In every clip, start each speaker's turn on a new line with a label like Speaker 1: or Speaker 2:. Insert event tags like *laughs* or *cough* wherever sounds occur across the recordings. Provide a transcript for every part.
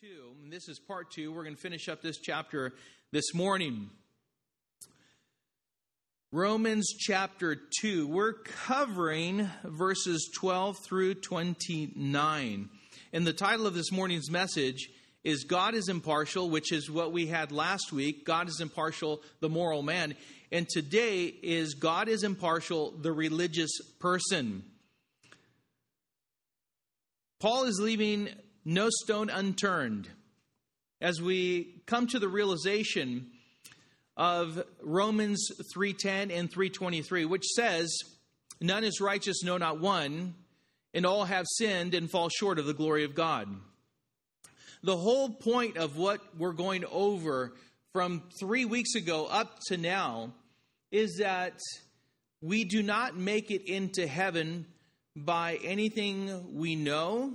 Speaker 1: 2. And this is part 2. We're going to finish up this chapter this morning. Romans chapter 2. We're covering verses 12 through 29. And the title of this morning's message is God is impartial, which is what we had last week. God is impartial, the moral man. And today is God is impartial, the religious person. Paul is leaving no stone unturned as we come to the realization of Romans 3:10 and 3:23 which says none is righteous no not one and all have sinned and fall short of the glory of God. The whole point of what we're going over from 3 weeks ago up to now is that we do not make it into heaven by anything we know,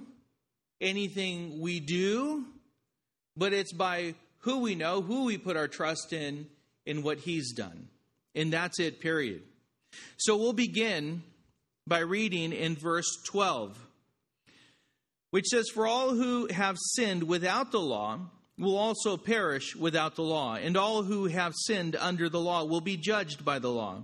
Speaker 1: anything we do, but it's by who we know, who we put our trust in, in what He's done. And that's it, period. So we'll begin by reading in verse 12, which says, For all who have sinned without the law will also perish without the law, and all who have sinned under the law will be judged by the law.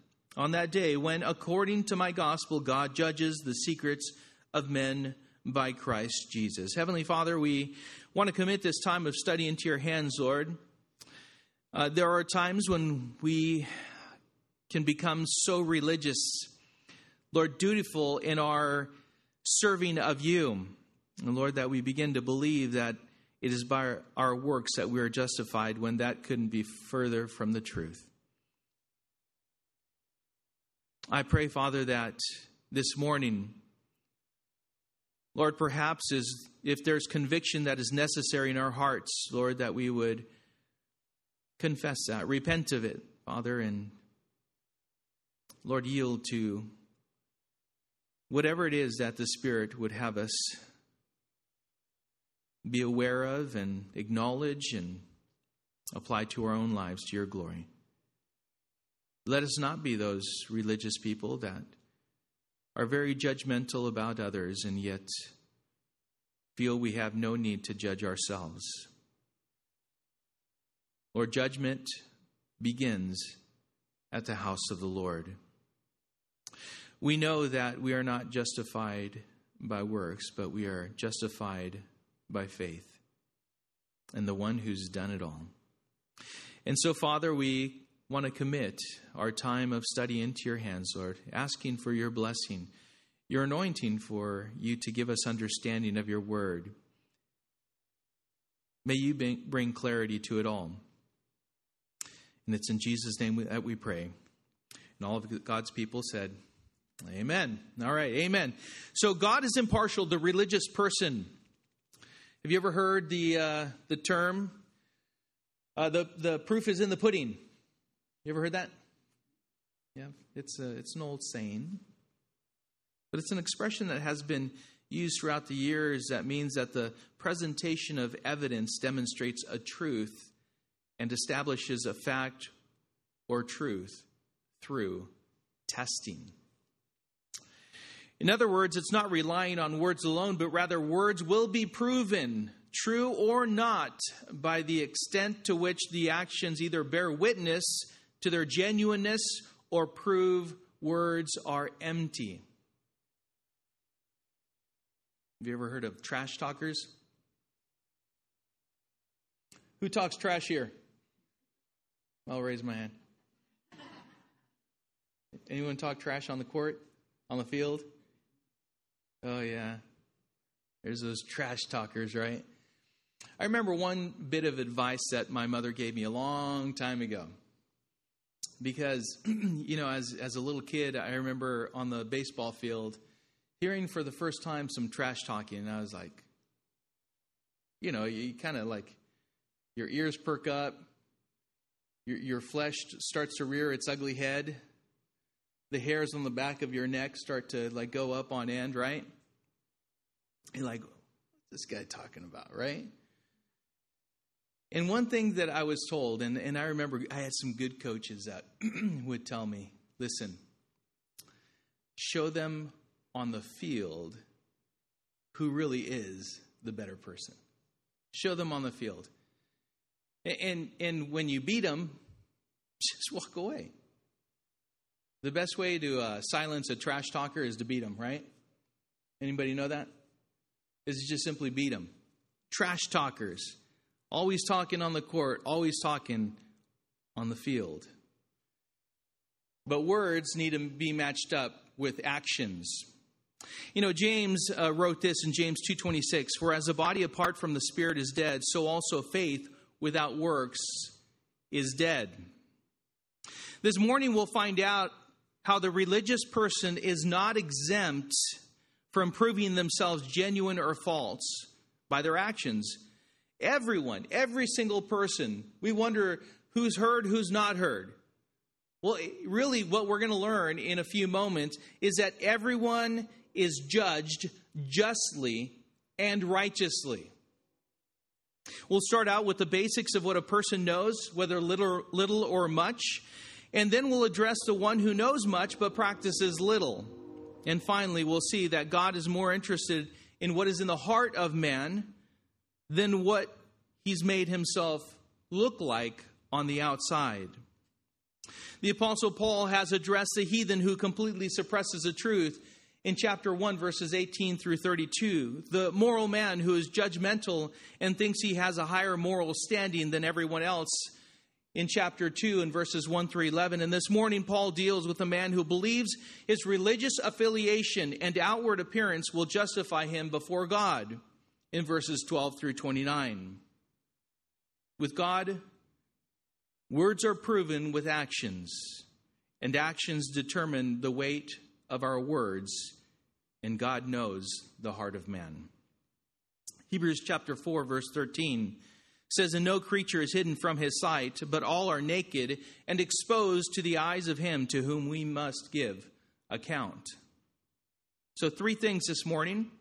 Speaker 1: on that day when, according to my gospel, God judges the secrets of men by Christ Jesus. Heavenly Father, we want to commit this time of study into your hands, Lord. Uh, there are times when we can become so religious, Lord, dutiful in our serving of you. And Lord, that we begin to believe that it is by our works that we are justified when that couldn't be further from the truth. I pray, Father, that this morning, Lord, perhaps is if there's conviction that is necessary in our hearts, Lord, that we would confess that, repent of it, Father, and Lord, yield to whatever it is that the Spirit would have us be aware of and acknowledge and apply to our own lives to your glory. Let us not be those religious people that are very judgmental about others and yet feel we have no need to judge ourselves. Lord, judgment begins at the house of the Lord. We know that we are not justified by works, but we are justified by faith and the one who's done it all. And so, Father, we want to commit our time of study into your hands, Lord, asking for your blessing, your anointing for you to give us understanding of your word. May you bring clarity to it all. And it's in Jesus' name that we pray. And all of God's people said, Amen. All right, amen. So God is impartial, the religious person. Have you ever heard the, uh, the term? Uh, the, the proof is in the pudding. You ever heard that? Yeah, it's, a, it's an old saying. But it's an expression that has been used throughout the years that means that the presentation of evidence demonstrates a truth and establishes a fact or truth through testing. In other words, it's not relying on words alone, but rather words will be proven, true or not, by the extent to which the actions either bear witness to their genuineness or prove words are empty. Have you ever heard of trash talkers? Who talks trash here? I'll raise my hand. Anyone talk trash on the court, on the field? Oh, yeah. There's those trash talkers, right? I remember one bit of advice that my mother gave me a long time ago because *clears throat* you know as as a little kid i remember on the baseball field hearing for the first time some trash talking and i was like you know you kind of like your ears perk up, your, your flesh starts to rear its ugly head, the hairs on the back of your neck start to like go up on end, right? You're like, what's this guy talking about, right? And one thing that I was told, and, and I remember I had some good coaches that *clears throat* would tell me listen, show them on the field who really is the better person. Show them on the field. And, and when you beat them, *laughs* just walk away. The best way to uh, silence a trash talker is to beat them, right? Anybody know that? Is just simply beat them. Trash talkers, always talking on the court, always talking on the field. But words need to be matched up with actions. You know, James uh, wrote this in James 2:26, whereas a body apart from the spirit is dead, so also faith without works is dead. This morning we'll find out how the religious person is not exempt from proving themselves genuine or false by their actions. Everyone, every single person, we wonder who's heard, who's not heard. Well, really, what we're going to learn in a few moments is that everyone is judged justly and righteously. We'll start out with the basics of what a person knows, whether little, little or much, and then we'll address the one who knows much but practices little. And finally, we'll see that God is more interested in what is in the heart of man than what he's made himself look like on the outside. The Apostle Paul has addressed the heathen who completely suppresses the truth in chapter 1, verses 18 through 32. The moral man who is judgmental and thinks he has a higher moral standing than everyone else in chapter 2 and verses 1 through 11. And this morning, Paul deals with a man who believes his religious affiliation and outward appearance will justify him before God in verses 12 through 29. With God, words are proven with actions, and actions determine the weight of our words, and God knows the heart of man. Hebrews chapter 4, verse 13 says, And no creature is hidden from his sight, but all are naked and exposed to the eyes of him to whom we must give account. So, three things this morning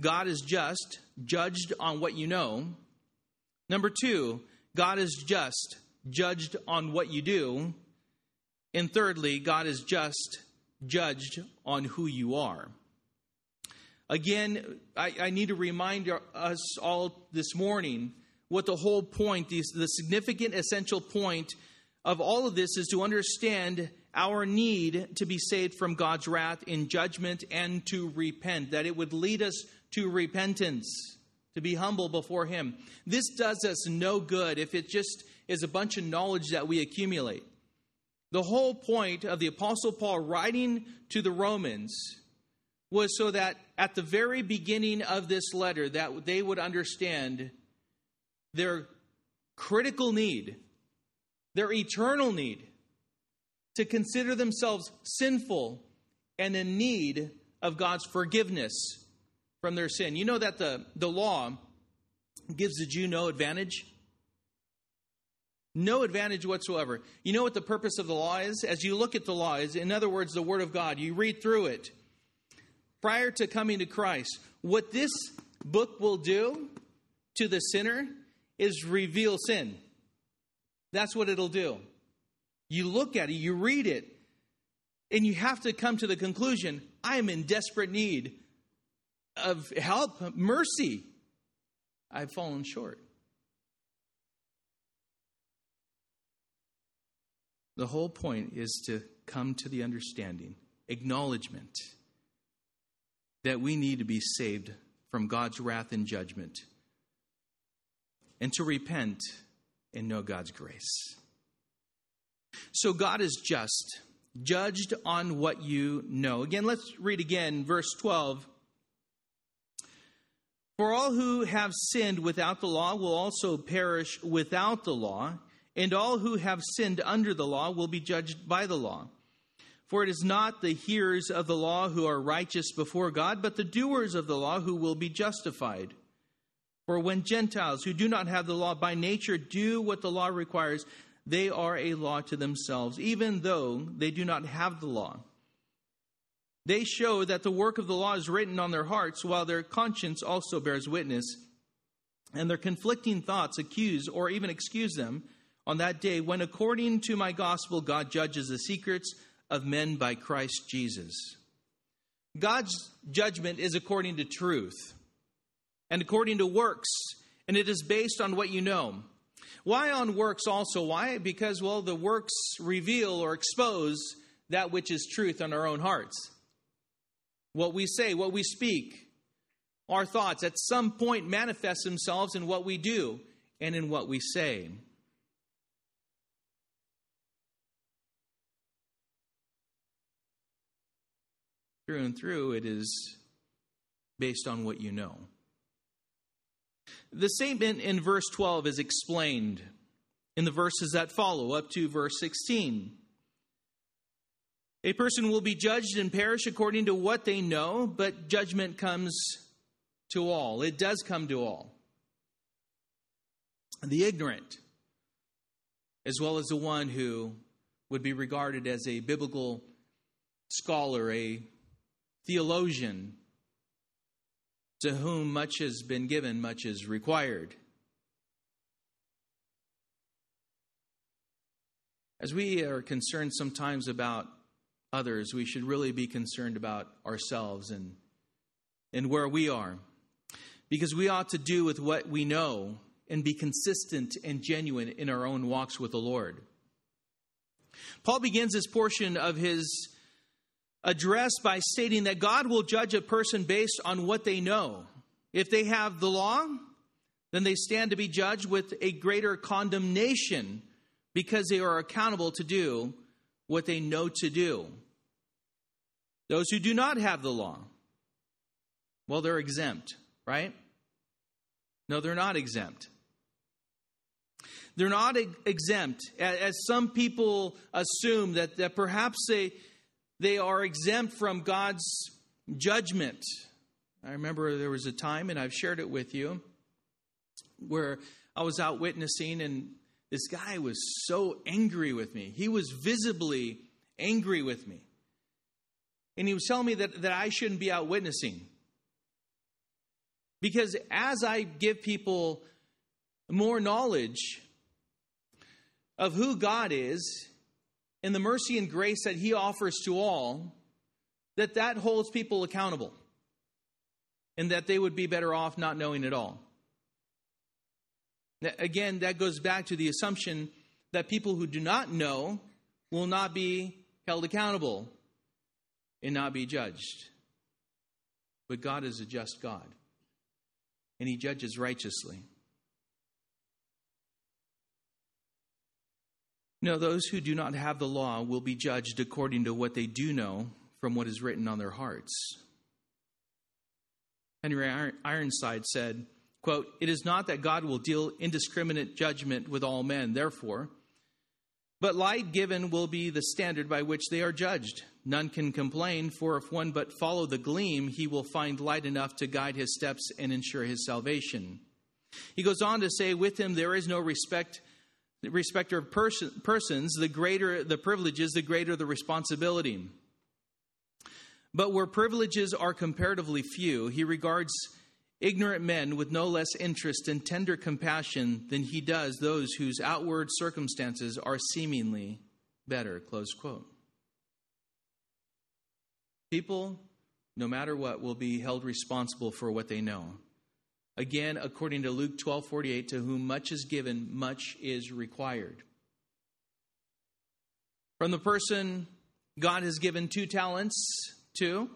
Speaker 1: God is just, judged on what you know. Number two, God is just, judged on what you do. And thirdly, God is just, judged on who you are. Again, I, I, need to remind us all this morning what the whole point, the, the significant, essential point of all of this is to understand our need to be saved from God's wrath in judgment and to repent, that it would lead us to repentance, to be humble before Him. This does us no good if it just is a bunch of knowledge that we accumulate. The whole point of the Apostle Paul writing to the Romans was so that at the very beginning of this letter that they would understand their critical need, their eternal need to consider themselves sinful and in need of God's forgiveness from their sin. You know that the, the law gives the Jew no advantage no advantage whatsoever. You know what the purpose of the law is? As you look at the law, is in other words, the Word of God, you read through it prior to coming to Christ. What this book will do to the sinner is reveal sin. That's what it'll do. You look at it, you read it, and you have to come to the conclusion I am in desperate need of help, mercy. I've fallen short. The whole point is to come to the understanding, acknowledgement that we need to be saved from God's wrath and judgment, and to repent and know God's grace. So God is just, judged on what you know. Again, let's read again verse 12. For all who have sinned without the law will also perish without the law and all who have sinned under the law will be judged by the law. For it is not the hearers of the law who are righteous before God, but the doers of the law who will be justified. For when Gentiles who do not have the law by nature do what the law requires, they are a law to themselves, even though they do not have the law. They show that the work of the law is written on their hearts, while their conscience also bears witness, and their conflicting thoughts accuse or even excuse them on that day when, according to my gospel, God judges the secrets of men by Christ Jesus. God's judgment is according to truth and according to works, and it is based on what you know. Why on works also? Why? Because, well, the works reveal or expose that which is truth on our own hearts. What we say, what we speak, our thoughts at some point manifest themselves in what we do and in what we say. Through and through, it is based on what you know. The statement in verse 12 is explained in the verses that follow, up to verse 16. A person will be judged and perish according to what they know, but judgment comes to all. It does come to all. The ignorant, as well as the one who would be regarded as a biblical scholar, a theologian, to whom much has been given, much is required. As we are concerned sometimes about others, we should really be concerned about ourselves and, and where we are. Because we ought to do with what we know and be consistent and genuine in our own walks with the Lord. Paul begins this portion of his address by stating that God will judge a person based on what they know. If they have the law, then they stand to be judged with a greater condemnation because they are accountable to do what they know to do. Those who do not have the law, well, they're exempt, right? No, they're not exempt. They're not exempt, as some people assume that, that perhaps they, they are exempt from God's judgment. I remember there was a time, and I've shared it with you, where I was out witnessing, and this guy was so angry with me. He was visibly angry with me. And he was telling me that, that I shouldn't be out witnessing. Because as I give people more knowledge of who God is and the mercy and grace that he offers to all, that that holds people accountable and that they would be better off not knowing at all. Again, that goes back to the assumption that people who do not know will not be held accountable and not be judged. But God is a just God, and He judges righteously. No, those who do not have the law will be judged according to what they do know from what is written on their hearts. Henry Ironside said, quote, It is not that God will deal indiscriminate judgment with all men, therefore, but light given will be the standard by which they are judged. None can complain, for if one but follow the gleam, he will find light enough to guide his steps and ensure his salvation. He goes on to say, With him there is no respect respecter of person, persons, the greater the privileges, the greater the responsibility. But where privileges are comparatively few, he regards ignorant men with no less interest and tender compassion than he does those whose outward circumstances are seemingly better. Close quote. People, no matter what, will be held responsible for what they know. Again, according to Luke 12 48, to whom much is given, much is required. From the person God has given two talents to,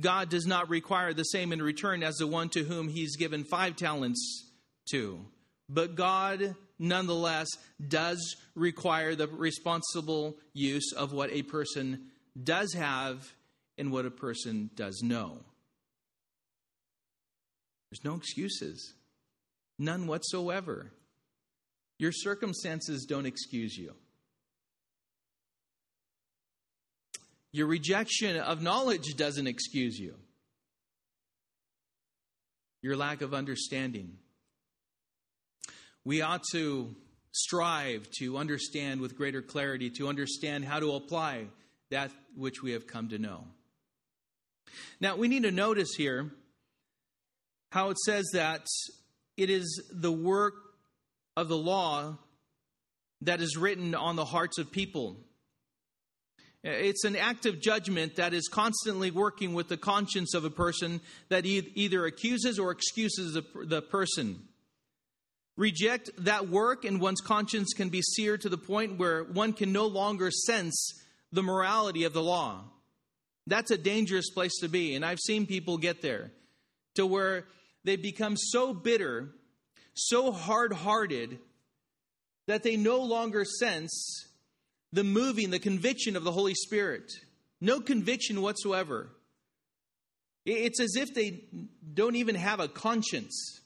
Speaker 1: God does not require the same in return as the one to whom he's given five talents to. But God, nonetheless, does require the responsible use of what a person does have and what a person does know. There's no excuses, none whatsoever. Your circumstances don't excuse you. Your rejection of knowledge doesn't excuse you. your lack of understanding. We ought to strive to understand with greater clarity, to understand how to apply that which we have come to know. Now, we need to notice here how it says that it is the work of the law that is written on the hearts of people. It's an act of judgment that is constantly working with the conscience of a person that either accuses or excuses the person. Reject that work, and one's conscience can be seared to the point where one can no longer sense the morality of the law. That's a dangerous place to be, and I've seen people get there to where they become so bitter, so hard hearted, that they no longer sense the moving, the conviction of the Holy Spirit. No conviction whatsoever. It's as if they don't even have a conscience.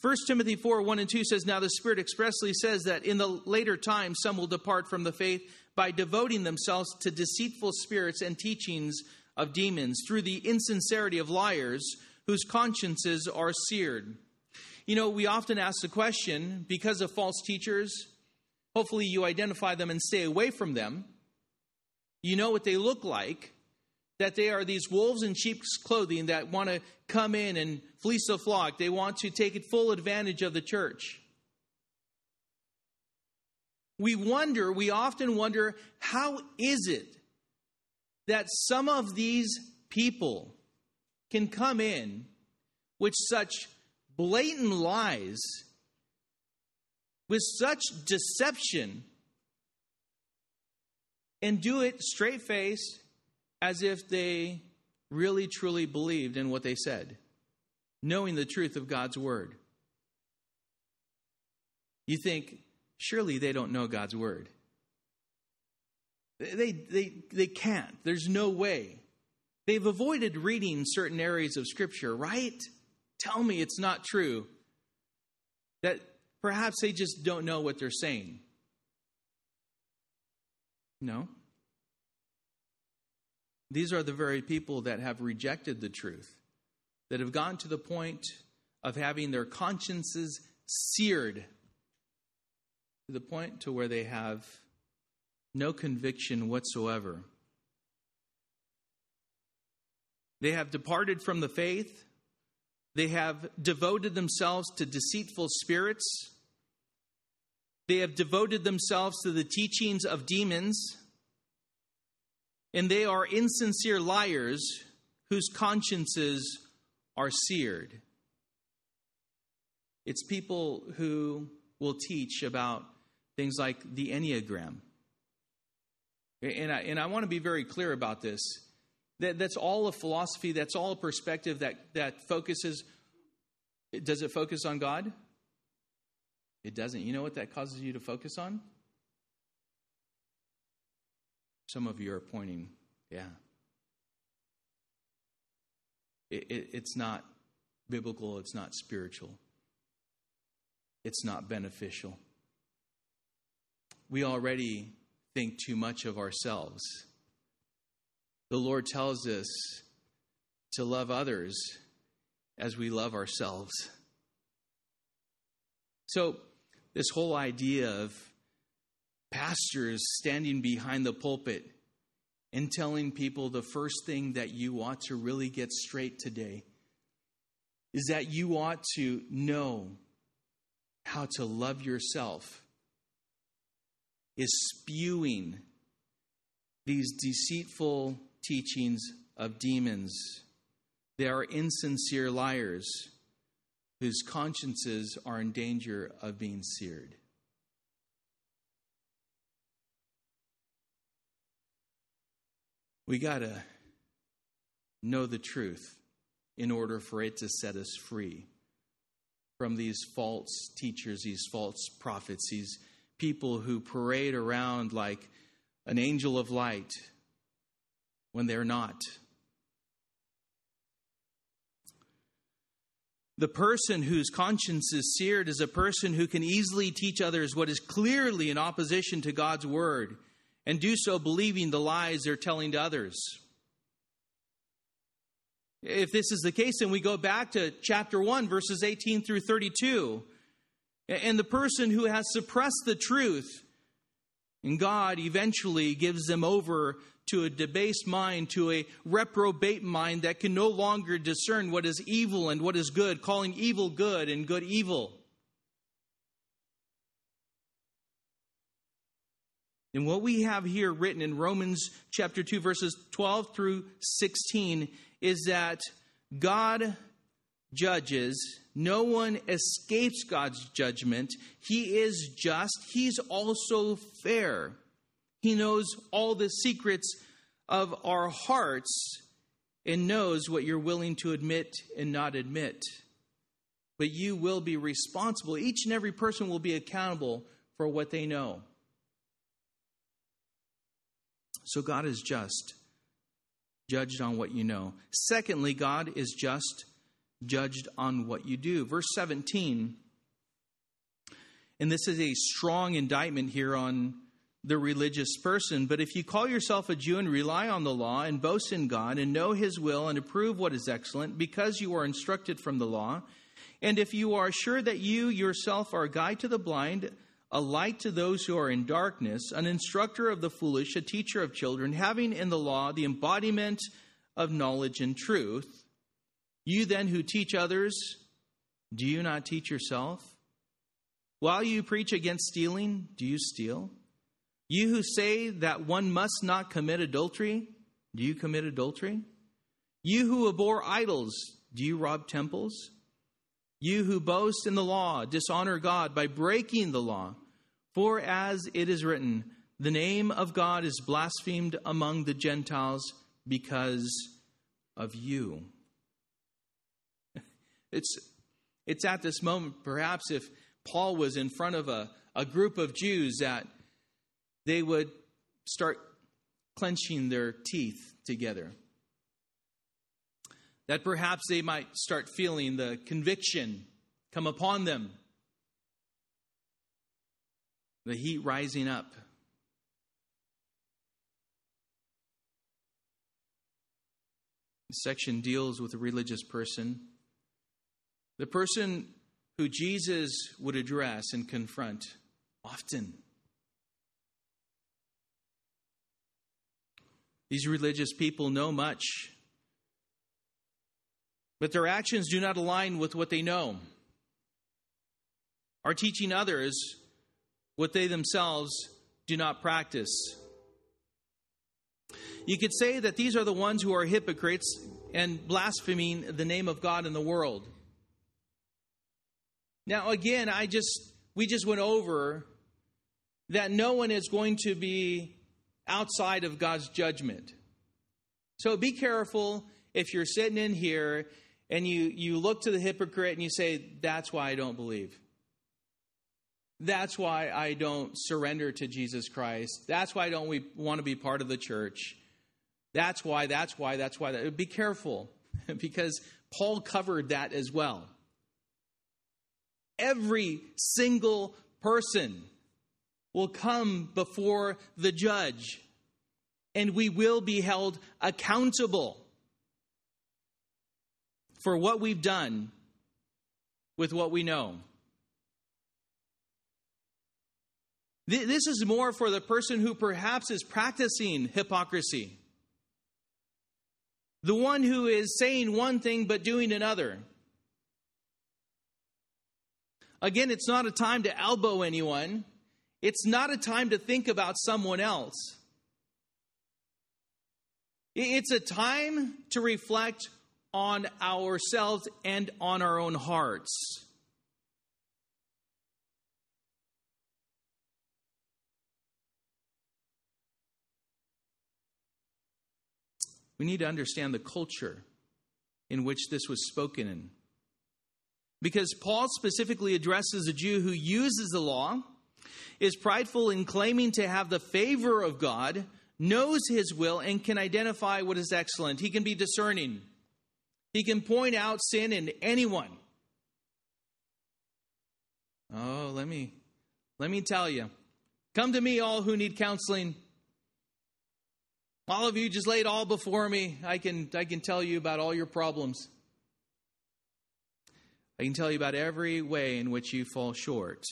Speaker 1: 1 Timothy 4 1 and 2 says, Now the Spirit expressly says that in the later time some will depart from the faith by devoting themselves to deceitful spirits and teachings of demons through the insincerity of liars whose consciences are seared. You know, we often ask the question because of false teachers, Hopefully, you identify them and stay away from them. You know what they look like, that they are these wolves in sheep's clothing that want to come in and fleece the flock. They want to take full advantage of the church. We wonder, we often wonder, how is it that some of these people can come in with such blatant lies with such deception and do it straight faced as if they really truly believed in what they said, knowing the truth of God's word. You think, surely they don't know God's word. They, they, they can't. There's no way. They've avoided reading certain areas of Scripture, right? Tell me it's not true that Perhaps they just don't know what they're saying. No. These are the very people that have rejected the truth, that have gone to the point of having their consciences seared to the point to where they have no conviction whatsoever. They have departed from the faith. They have devoted themselves to deceitful spirits. They have devoted themselves to the teachings of demons. And they are insincere liars whose consciences are seared. It's people who will teach about things like the Enneagram. And I, and I want to be very clear about this. That, that's all a philosophy, that's all a perspective that, that focuses. Does it focus on God? It doesn't. You know what that causes you to focus on? Some of you are pointing, yeah. It, it, it's not biblical, it's not spiritual, it's not beneficial. We already think too much of ourselves. The Lord tells us to love others as we love ourselves. So, this whole idea of pastors standing behind the pulpit and telling people the first thing that you ought to really get straight today is that you ought to know how to love yourself is spewing these deceitful teachings of demons. They are insincere liars whose consciences are in danger of being seared. We got to know the truth in order for it to set us free from these false teachers, these false prophets, these people who parade around like an angel of light when they're not. The person whose conscience is seared is a person who can easily teach others what is clearly in opposition to God's word and do so believing the lies they're telling to others. If this is the case, then we go back to chapter 1, verses 18 through 32. And the person who has suppressed the truth, and God eventually gives them over to a debased mind, to a reprobate mind that can no longer discern what is evil and what is good, calling evil good and good evil. And what we have here written in Romans chapter 2, verses 12 through 16 is that God judges. No one escapes God's judgment. He is just. He's also fair. He knows all the secrets of our hearts and knows what you're willing to admit and not admit. But you will be responsible. Each and every person will be accountable for what they know. So God is just, judged on what you know. Secondly, God is just, judged on what you do. Verse 17, and this is a strong indictment here on the religious person. But if you call yourself a Jew and rely on the law and boast in God and know his will and approve what is excellent because you are instructed from the law, and if you are sure that you yourself are a guide to the blind, a light to those who are in darkness, an instructor of the foolish, a teacher of children, having in the law the embodiment of knowledge and truth. You then who teach others, do you not teach yourself? While you preach against stealing, do you steal? You who say that one must not commit adultery, do you commit adultery? You who abhor idols, do you rob temples? You who boast in the law, dishonor God by breaking the law. For as it is written, the name of God is blasphemed among the Gentiles because of you. *laughs* It's, it's at this moment, perhaps, if Paul was in front of a, a group of Jews, that they would start clenching their teeth together that perhaps they might start feeling the conviction come upon them, the heat rising up. This section deals with a religious person, the person who Jesus would address and confront often. These religious people know much but their actions do not align with what they know, are teaching others what they themselves do not practice. You could say that these are the ones who are hypocrites and blaspheming the name of God in the world. Now, again, I just we just went over that no one is going to be outside of God's judgment. So be careful if you're sitting in here and you, you look to the hypocrite and you say, That's why I don't believe. That's why I don't surrender to Jesus Christ. That's why I don't we want to be part of the church. That's why, that's why, that's why. Be careful *laughs* because Paul covered that as well. Every single person will come before the judge and we will be held accountable for what we've done with what we know. This is more for the person who perhaps is practicing hypocrisy. The one who is saying one thing but doing another. Again, it's not a time to elbow anyone. It's not a time to think about someone else. It's a time to reflect on ourselves and on our own hearts. We need to understand the culture in which this was spoken in. Because Paul specifically addresses a Jew who uses the law, is prideful in claiming to have the favor of God, knows his will, and can identify what is excellent. He can be discerning. He can point out sin in anyone. Oh, let me let me tell you. Come to me all who need counseling. All of you just lay it all before me. I can, I can tell you about all your problems. I can tell you about every way in which you fall short.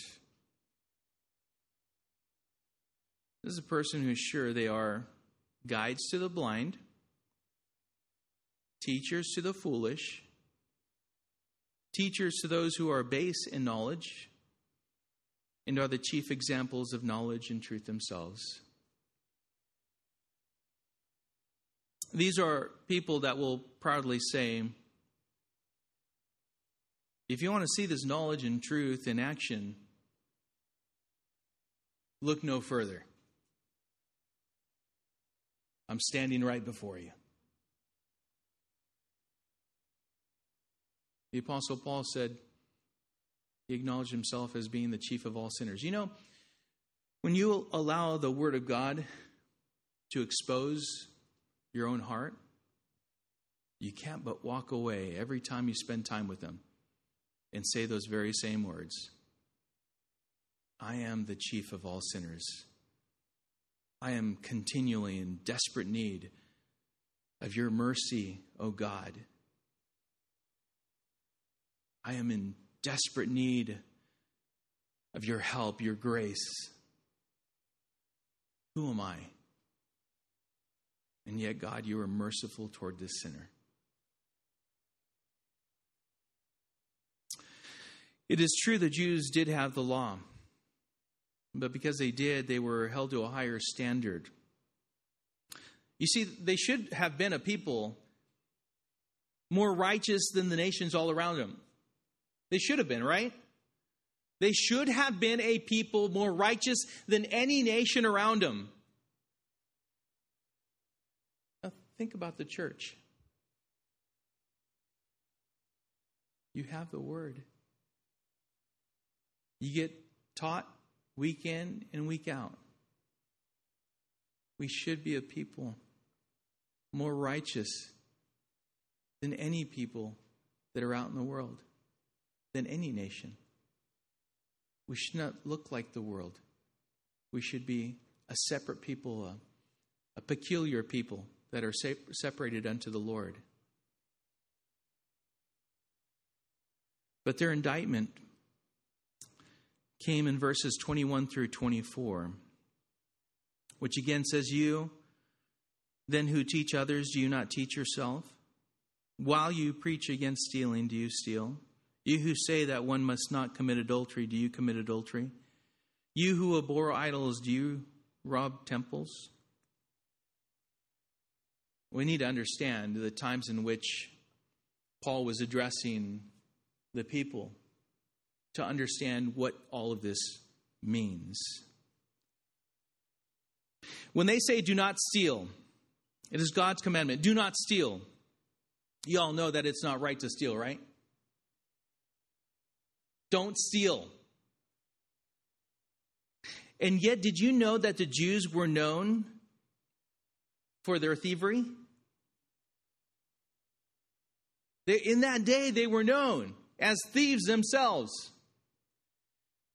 Speaker 1: This is a person who's sure they are guides to the blind, teachers to the foolish, teachers to those who are base in knowledge, and are the chief examples of knowledge and truth themselves. These are people that will proudly say, if you want to see this knowledge and truth in action, look no further. I'm standing right before you. The Apostle Paul said he acknowledged himself as being the chief of all sinners. You know, when you allow the Word of God to expose your own heart, you can't but walk away every time you spend time with Him and say those very same words I am the chief of all sinners. I am continually in desperate need of your mercy, O God. I am in desperate need of your help, your grace. Who am I? And yet, God, you are merciful toward this sinner. It is true the Jews did have the law, but because they did, they were held to a higher standard. You see, they should have been a people more righteous than the nations all around them. They should have been, right? They should have been a people more righteous than any nation around them. Now, think about the church. You have the word. You get taught week in and week out. We should be a people more righteous than any people that are out in the world, than any nation. We should not look like the world. We should be a separate people, a, a peculiar people that are separated unto the Lord. But their indictment came in verses 21 through 24, which again says, You then who teach others, do you not teach yourself? While you preach against stealing, do you steal? You who say that one must not commit adultery, do you commit adultery? You who abhor idols, do you rob temples? We need to understand the times in which Paul was addressing the people to understand what all of this means. When they say, do not steal, it is God's commandment do not steal. You all know that it's not right to steal, right? Don't steal. And yet, did you know that the Jews were known for their thievery? They, in that day, they were known as thieves themselves.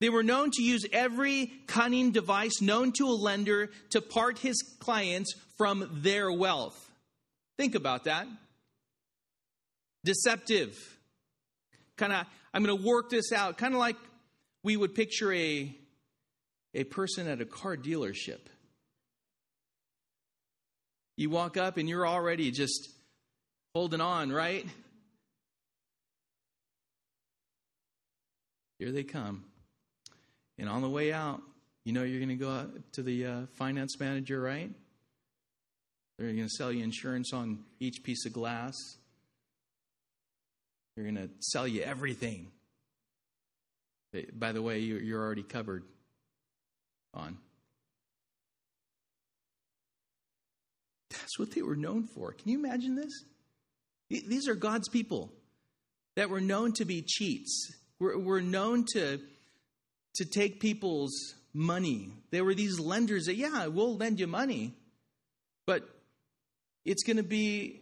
Speaker 1: They were known to use every cunning device known to a lender to part his clients from their wealth. Think about that. Deceptive. Kind of, I'm going to work this out. Kind of like we would picture a, a person at a car dealership. You walk up and you're already just holding on, right? Here they come. And on the way out, you know you're going to go out to the uh, finance manager, right? They're going to sell you insurance on each piece of glass. They're going to sell you everything. By the way, you're already covered on. That's what they were known for. Can you imagine this? These are God's people that were known to be cheats. We're, known to to take people's money. There were these lenders that, yeah, we'll lend you money, but it's going to be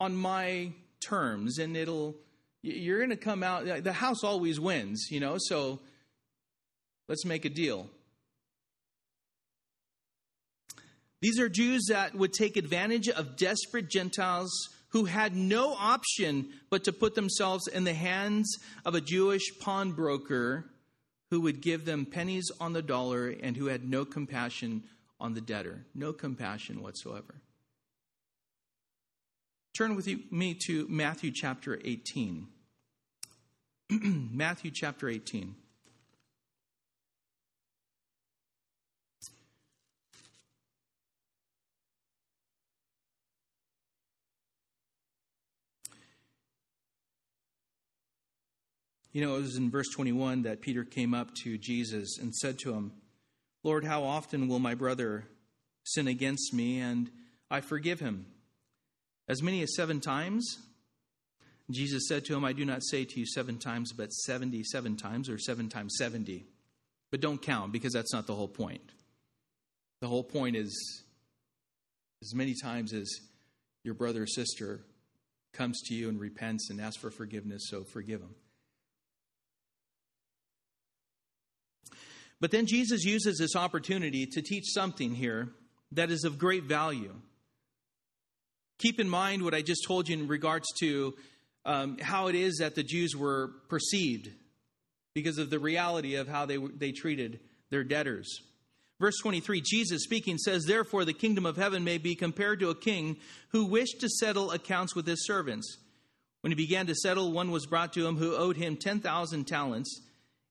Speaker 1: on my terms and it'll, you're going to come out, the house always wins, you know, so let's make a deal. These are Jews that would take advantage of desperate Gentiles who had no option but to put themselves in the hands of a Jewish pawnbroker who would give them pennies on the dollar and who had no compassion on the debtor. No compassion whatsoever. Turn with me to Matthew chapter 18. *clears throat* Matthew chapter 18. You know, it was in verse 21 that Peter came up to Jesus and said to him, Lord, how often will my brother sin against me and I forgive him? As many as seven times? Jesus said to him, I do not say to you seven times, but 77 times or seven times 70. But don't count because that's not the whole point. The whole point is as many times as your brother or sister comes to you and repents and asks for forgiveness, so forgive them. But then Jesus uses this opportunity to teach something here that is of great value. Keep in mind what I just told you in regards to um, how it is that the Jews were perceived because of the reality of how they, they treated their debtors. Verse 23, Jesus speaking says, Therefore the kingdom of heaven may be compared to a king who wished to settle accounts with his servants. When he began to settle, one was brought to him who owed him 10,000 talents.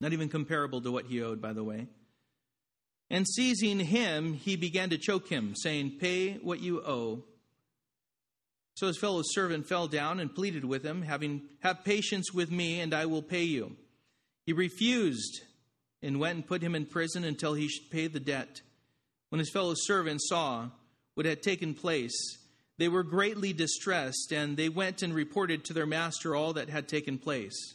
Speaker 1: not even comparable to what he owed, by the way. And seizing him, he began to choke him, saying, Pay what you owe. So his fellow servant fell down and pleaded with him, having, Have patience with me, and I will pay you. He refused and went and put him in prison until he should pay the debt. When his fellow servants saw what had taken place, they were greatly distressed, and they went and reported to their master all that had taken place.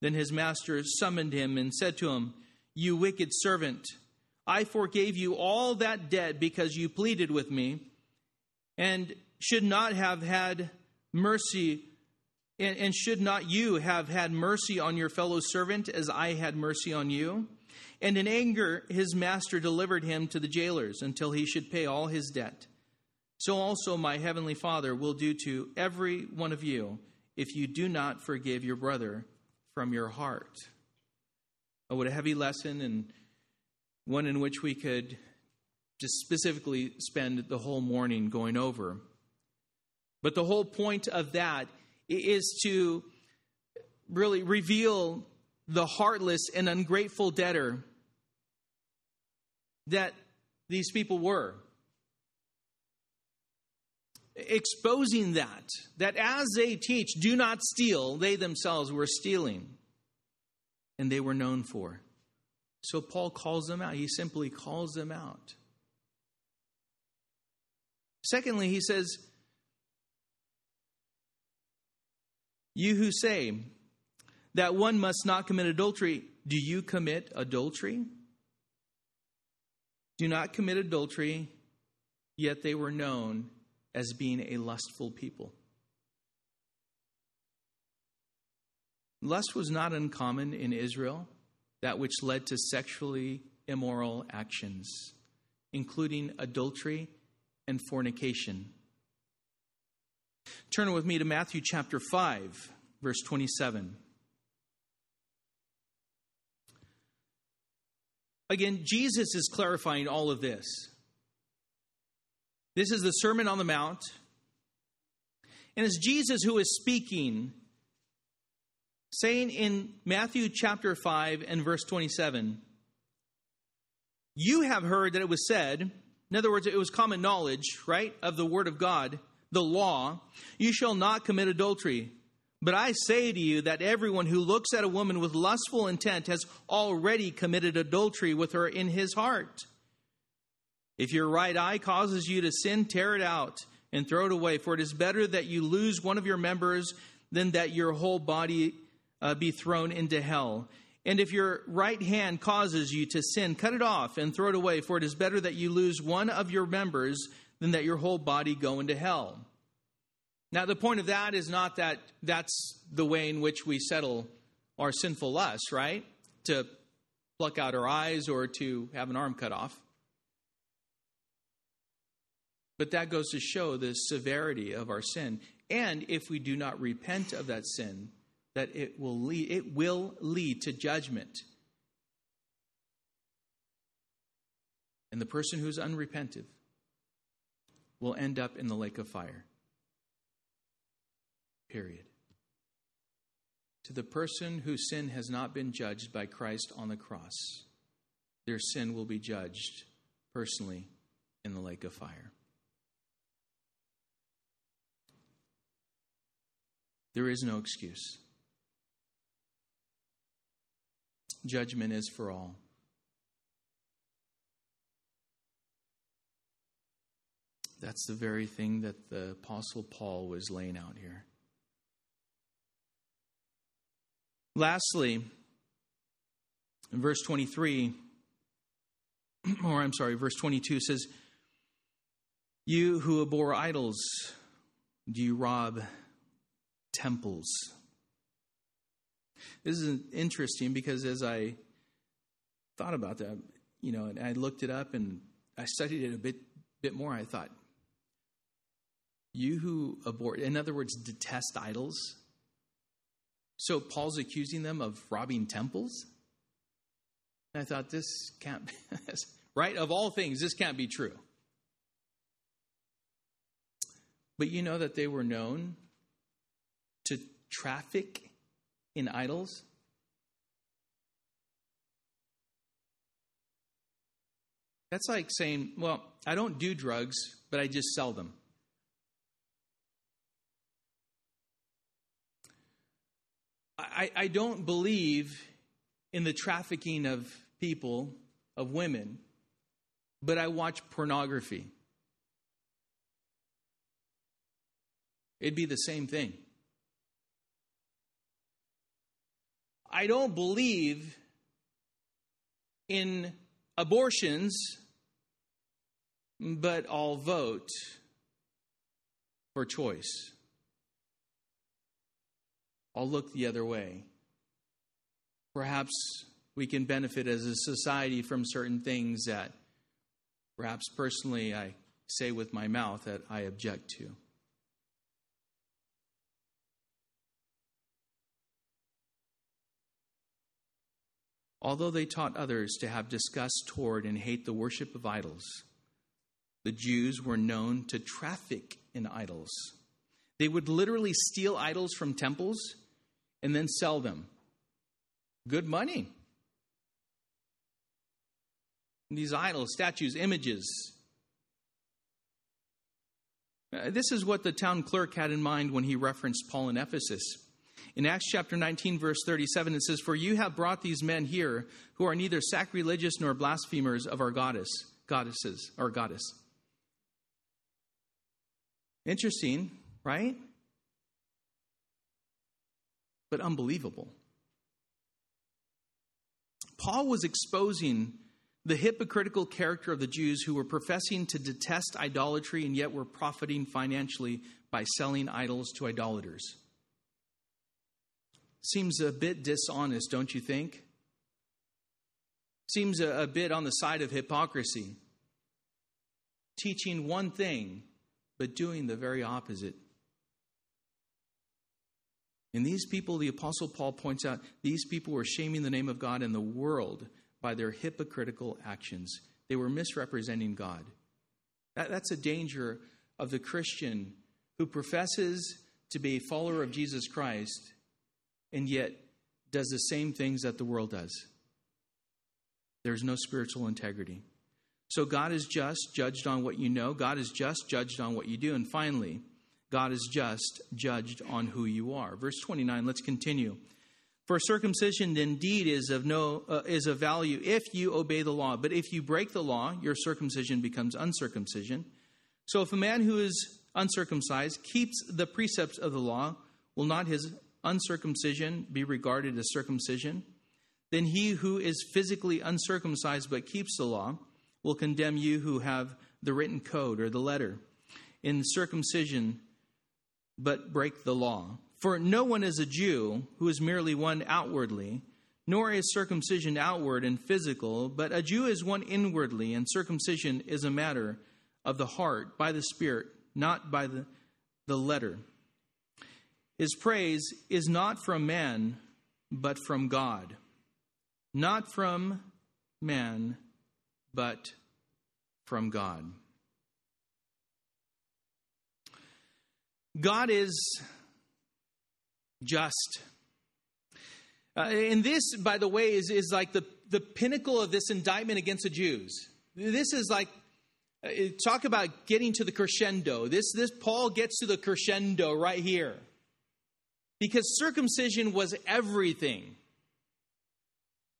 Speaker 1: Then his master summoned him and said to him, You wicked servant, I forgave you all that debt because you pleaded with me, and should not have had mercy, and, and should not you have had mercy on your fellow servant as I had mercy on you? And in anger, his master delivered him to the jailers until he should pay all his debt. So also my heavenly Father will do to every one of you if you do not forgive your brother from your heart. Oh, what a heavy lesson, and one in which we could just specifically spend the whole morning going over. But the whole point of that is to really reveal the heartless and ungrateful debtor that these people were exposing that, that as they teach, do not steal, they themselves were stealing. And they were known for. So Paul calls them out. He simply calls them out. Secondly, he says, You who say that one must not commit adultery, do you commit adultery? Do not commit adultery, yet they were known as being a lustful people. Lust was not uncommon in Israel, that which led to sexually immoral actions, including adultery and fornication. Turn with me to Matthew chapter 5, verse 27. Again, Jesus is clarifying all of this. This is the Sermon on the Mount. And it's Jesus who is speaking, saying in Matthew chapter 5 and verse 27 You have heard that it was said, in other words, it was common knowledge, right, of the Word of God, the law, you shall not commit adultery. But I say to you that everyone who looks at a woman with lustful intent has already committed adultery with her in his heart. If your right eye causes you to sin, tear it out and throw it away, for it is better that you lose one of your members than that your whole body uh, be thrown into hell. And if your right hand causes you to sin, cut it off and throw it away, for it is better that you lose one of your members than that your whole body go into hell. Now, the point of that is not that that's the way in which we settle our sinful lusts, right? To pluck out our eyes or to have an arm cut off. But that goes to show the severity of our sin. And if we do not repent of that sin, that it will lead, it will lead to judgment. And the person who's unrepentant will end up in the lake of fire. Period. To the person whose sin has not been judged by Christ on the cross, their sin will be judged personally in the lake of fire. There is no excuse. Judgment is for all. That's the very thing that the Apostle Paul was laying out here. Lastly, in verse 23, *clears throat* or I'm sorry, verse 22 says, You who abhor idols, do you rob temples. This is interesting because as I thought about that, you know, and I looked it up and I studied it a bit bit more, I thought, you who abhor, in other words, detest idols. So Paul's accusing them of robbing temples. And I thought, this can't be, *laughs* right? Of all things, this can't be true. But you know that they were known traffic in idols? That's like saying, well, I don't do drugs, but I just sell them. I, I don't believe in the trafficking of people, of women, but I watch pornography. It'd be the same thing. I don't believe in abortions, but I'll vote for choice. I'll look the other way. Perhaps we can benefit as a society from certain things that perhaps personally I say with my mouth that I object to. Although they taught others to have disgust toward and hate the worship of idols, the Jews were known to traffic in idols. They would literally steal idols from temples and then sell them. Good money. These idols, statues, images. Uh, this is what the town clerk had in mind when he referenced Paul in Ephesus. In Acts chapter 19, verse 37, it says, For you have brought these men here who are neither sacrilegious nor blasphemers of our goddess, goddesses, or goddess. Interesting, right? But unbelievable. Paul was exposing the hypocritical character of the Jews who were professing to detest idolatry and yet were profiting financially by selling idols to idolaters. Seems a bit dishonest, don't you think? Seems a, a bit on the side of hypocrisy. Teaching one thing, but doing the very opposite. And these people, the Apostle Paul points out, these people were shaming the name of God in the world by their hypocritical actions. They were misrepresenting God. That, that's a danger of the Christian who professes to be a follower of Jesus Christ and yet does the same things that the world does. There's no spiritual integrity. So God is just, judged on what you know. God is just, judged on what you do. And finally, God is just, judged on who you are. Verse 29, let's continue. For circumcision indeed is of no uh, is of value if you obey the law, but if you break the law, your circumcision becomes uncircumcision. So if a man who is uncircumcised keeps the precepts of the law, will not his uncircumcision be regarded as circumcision? Then he who is physically uncircumcised but keeps the law will condemn you who have the written code or the letter in circumcision but break the law. For no one is a Jew who is merely one outwardly, nor is circumcision outward and physical, but a Jew is one inwardly, and circumcision is a matter of the heart by the Spirit, not by the, the letter. His praise is not from man, but from God. Not from man, but from God. God is just. Uh, and this, by the way, is, is like the, the pinnacle of this indictment against the Jews. This is like, uh, talk about getting to the crescendo. This, this Paul gets to the crescendo right here. Because circumcision was everything.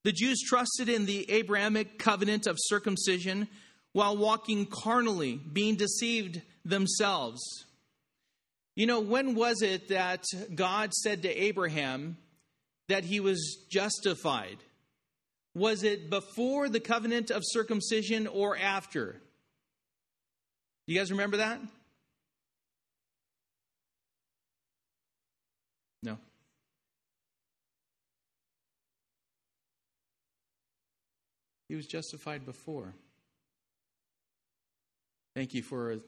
Speaker 1: The Jews trusted in the Abrahamic covenant of circumcision while walking carnally, being deceived themselves. You know, when was it that God said to Abraham that he was justified? Was it before the covenant of circumcision or after? You guys remember that? No. He was justified before. Thank you for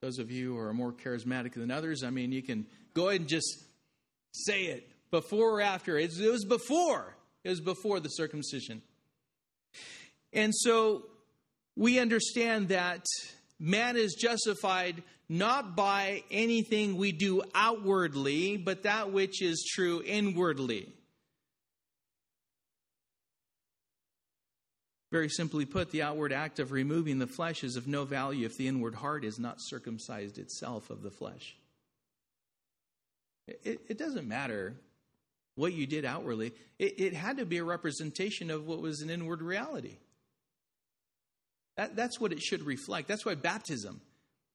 Speaker 1: those of you who are more charismatic than others, I mean, you can go ahead and just say it before or after. It was before. It was before the circumcision. And so we understand that man is justified not by anything we do outwardly, but that which is true inwardly. Very simply put, the outward act of removing the flesh is of no value if the inward heart is not circumcised itself of the flesh. It, it doesn't matter what you did outwardly, it, it, had to be a representation of what was an inward reality. That, that's what it should reflect. That's why baptism,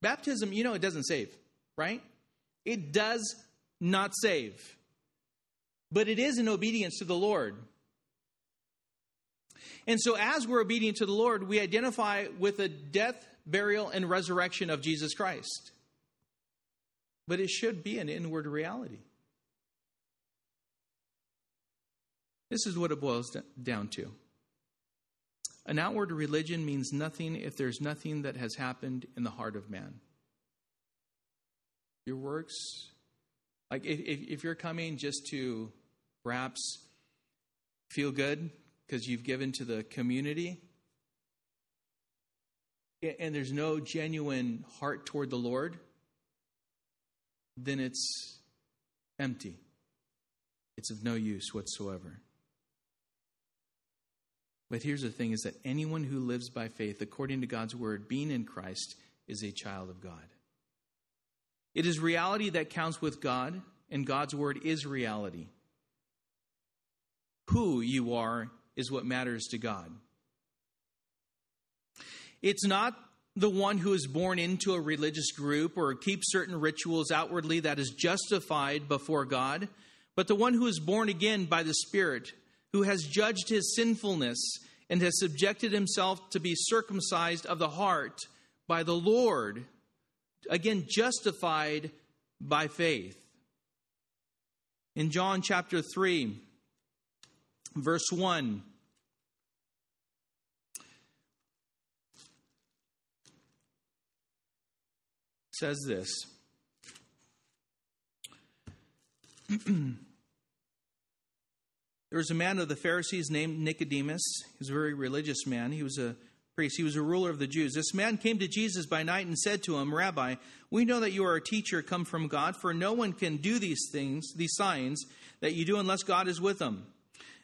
Speaker 1: baptism, you know, it doesn't save, right? It does not save, but it is an obedience to the Lord. And so, as we're obedient to the Lord, we identify with the death, burial, and resurrection of Jesus Christ. But it should be an inward reality. This is what it boils down to. An outward religion means nothing if there's nothing that has happened in the heart of man. Your works, like if, if you're coming just to perhaps feel good, because you've given to the community and there's no genuine heart toward the Lord, then it's empty. It's of no use whatsoever. But here's the thing is that anyone who lives by faith according to God's word, being in Christ, is a child of God. It is reality that counts with God, and God's word is reality. Who you are is what matters to God. It's not the one who is born into a religious group or keeps certain rituals outwardly that is justified before God, but the one who is born again by the Spirit, who has judged his sinfulness and has subjected himself to be circumcised of the heart by the Lord, again, justified by faith. In John chapter 3, verse 1. says this *clears throat* There was a man of the Pharisees named Nicodemus. He was a very religious man. He was a priest. He was a ruler of the Jews. This man came to Jesus by night and said to him, Rabbi, we know that you are a teacher come from God, for no one can do these things, these signs that you do, unless God is with them.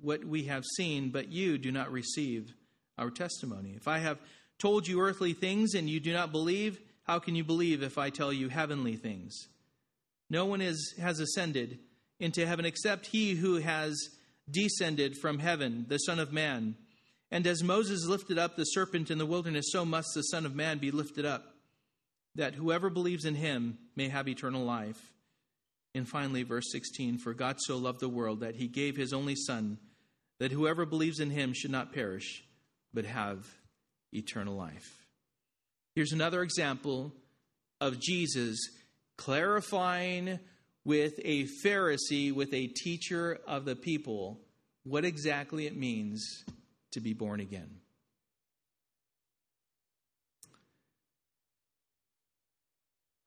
Speaker 1: what we have seen, but you do not receive our testimony. If I have told you earthly things and you do not believe, how can you believe if I tell you heavenly things? No one is, has ascended into heaven except he who has descended from heaven, the Son of Man. And as Moses lifted up the serpent in the wilderness, so must the Son of Man be lifted up, that whoever believes in him may have eternal life. And finally, verse 16 For God so loved the world that he gave his only Son, that whoever believes in him should not perish, but have eternal life. Here's another example of Jesus clarifying with a Pharisee, with a teacher of the people, what exactly it means to be born again.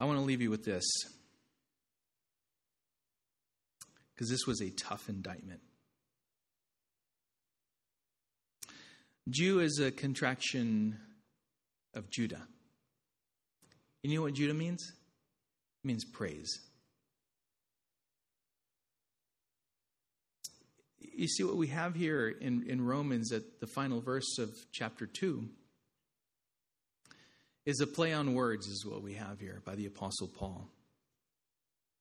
Speaker 1: I want to leave you with this because this was a tough indictment. Jew is a contraction of Judah. You know what Judah means? It means praise. You see what we have here in, in Romans at the final verse of chapter 2 is a play on words, is what we have here by the Apostle Paul.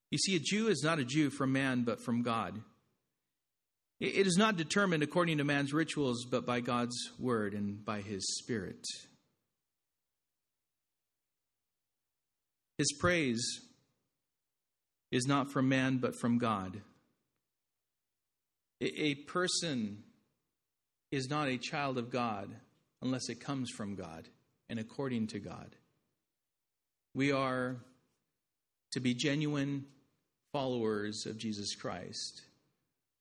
Speaker 1: You see, a Jew is not a Jew from man, but from God. It is not determined according to man's rituals, but by God's word and by his spirit. His praise is not from man, but from God. A person is not a child of God unless it comes from God and according to God. We are to be genuine followers of Jesus Christ.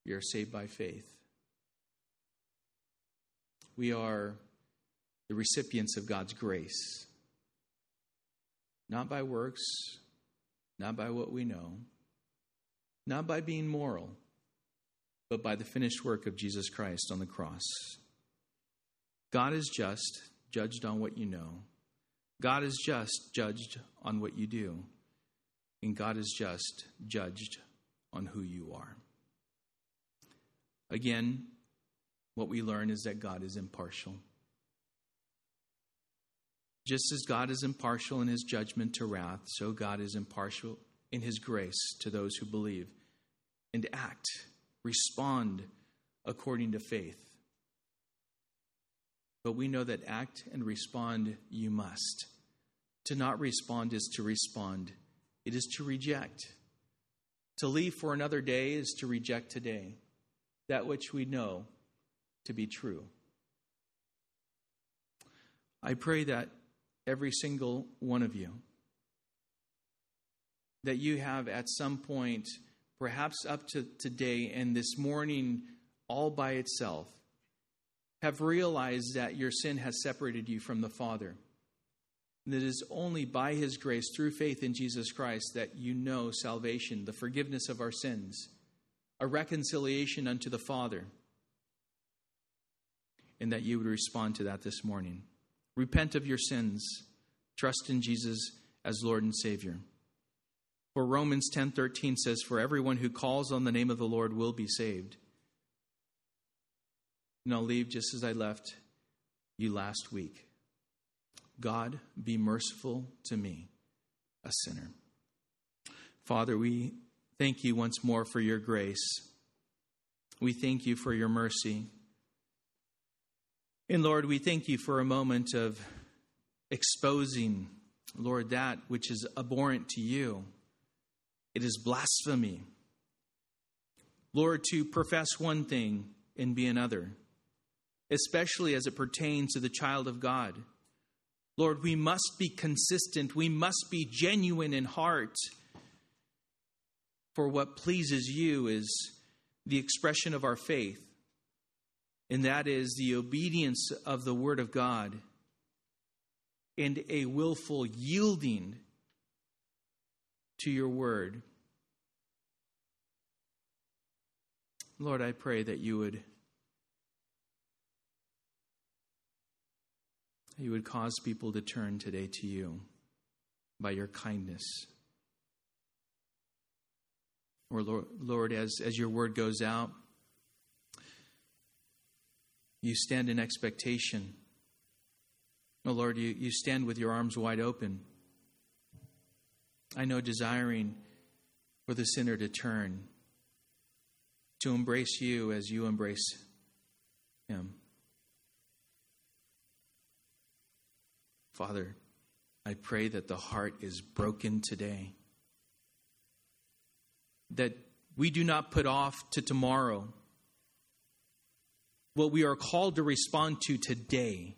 Speaker 1: We are saved by faith. We are the recipients of God's grace not by works, not by what we know, not by being moral, but by the finished work of Jesus Christ on the cross. God is just, judged on what you know. God is just, judged on what you do. And God is just, judged on who you are. Again, what we learn is that God is impartial. Just as God is impartial in his judgment to wrath, so God is impartial in his grace to those who believe and act, respond according to faith. But we know that act and respond you must. To not respond is to respond, it is to reject. To leave for another day is to reject today, that which we know to be true. I pray that every single one of you. That you have at some point, perhaps up to today and this morning, all by itself, have realized that your sin has separated you from the Father. And it is only by His grace, through faith in Jesus Christ, that you know salvation, the forgiveness of our sins, a reconciliation unto the Father, and that you would respond to that this morning. Repent of your sins. Trust in Jesus as Lord and Savior. For Romans 10:13 says for everyone who calls on the name of the Lord will be saved. And I'll leave just as I left you last week. God, be merciful to me, a sinner. Father, we thank you once more for your grace. We thank you for your mercy. And Lord, we thank you for a moment of exposing, Lord, that which is abhorrent to you. It is blasphemy. Lord, to profess one thing and be another, especially as it pertains to the child of God. Lord, we must be consistent, we must be genuine in heart. For what pleases you is the expression of our faith, and that is the obedience of the Word of God and a willful yielding to your Word. Lord, I pray that you would you would cause people to turn today to you by your kindness. Or Lord, Lord as, as your word goes out, you stand in expectation. Oh Lord, you, you stand with your arms wide open. I know desiring for the sinner to turn, to embrace you as you embrace him. Father, I pray that the heart is broken today, that we do not put off to tomorrow what we are called to respond to today.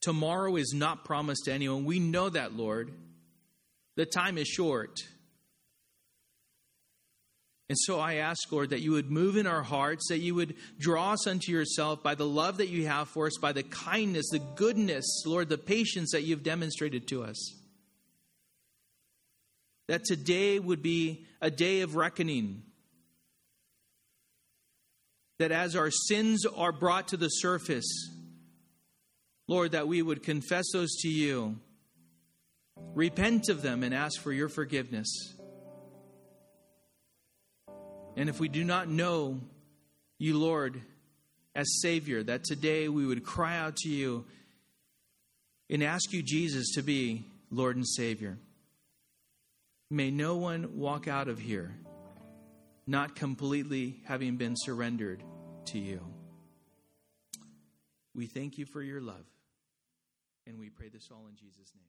Speaker 1: Tomorrow is not promised to anyone. We know that, Lord. The time is short. And so I ask, Lord, that you would move in our hearts, that you would draw us unto yourself by the love that you have for us, by the kindness, the goodness, Lord, the patience that you've demonstrated to us. That today would be a day of reckoning. That as our sins are brought to the surface, Lord, that we would confess those to you, repent of them, and ask for your forgiveness. And if we do not know you, Lord, as Savior, that today we would cry out to you and ask you, Jesus, to be Lord and Savior. May no one walk out of here not completely having been surrendered to you. We thank you for your love, and we pray this all in Jesus' name.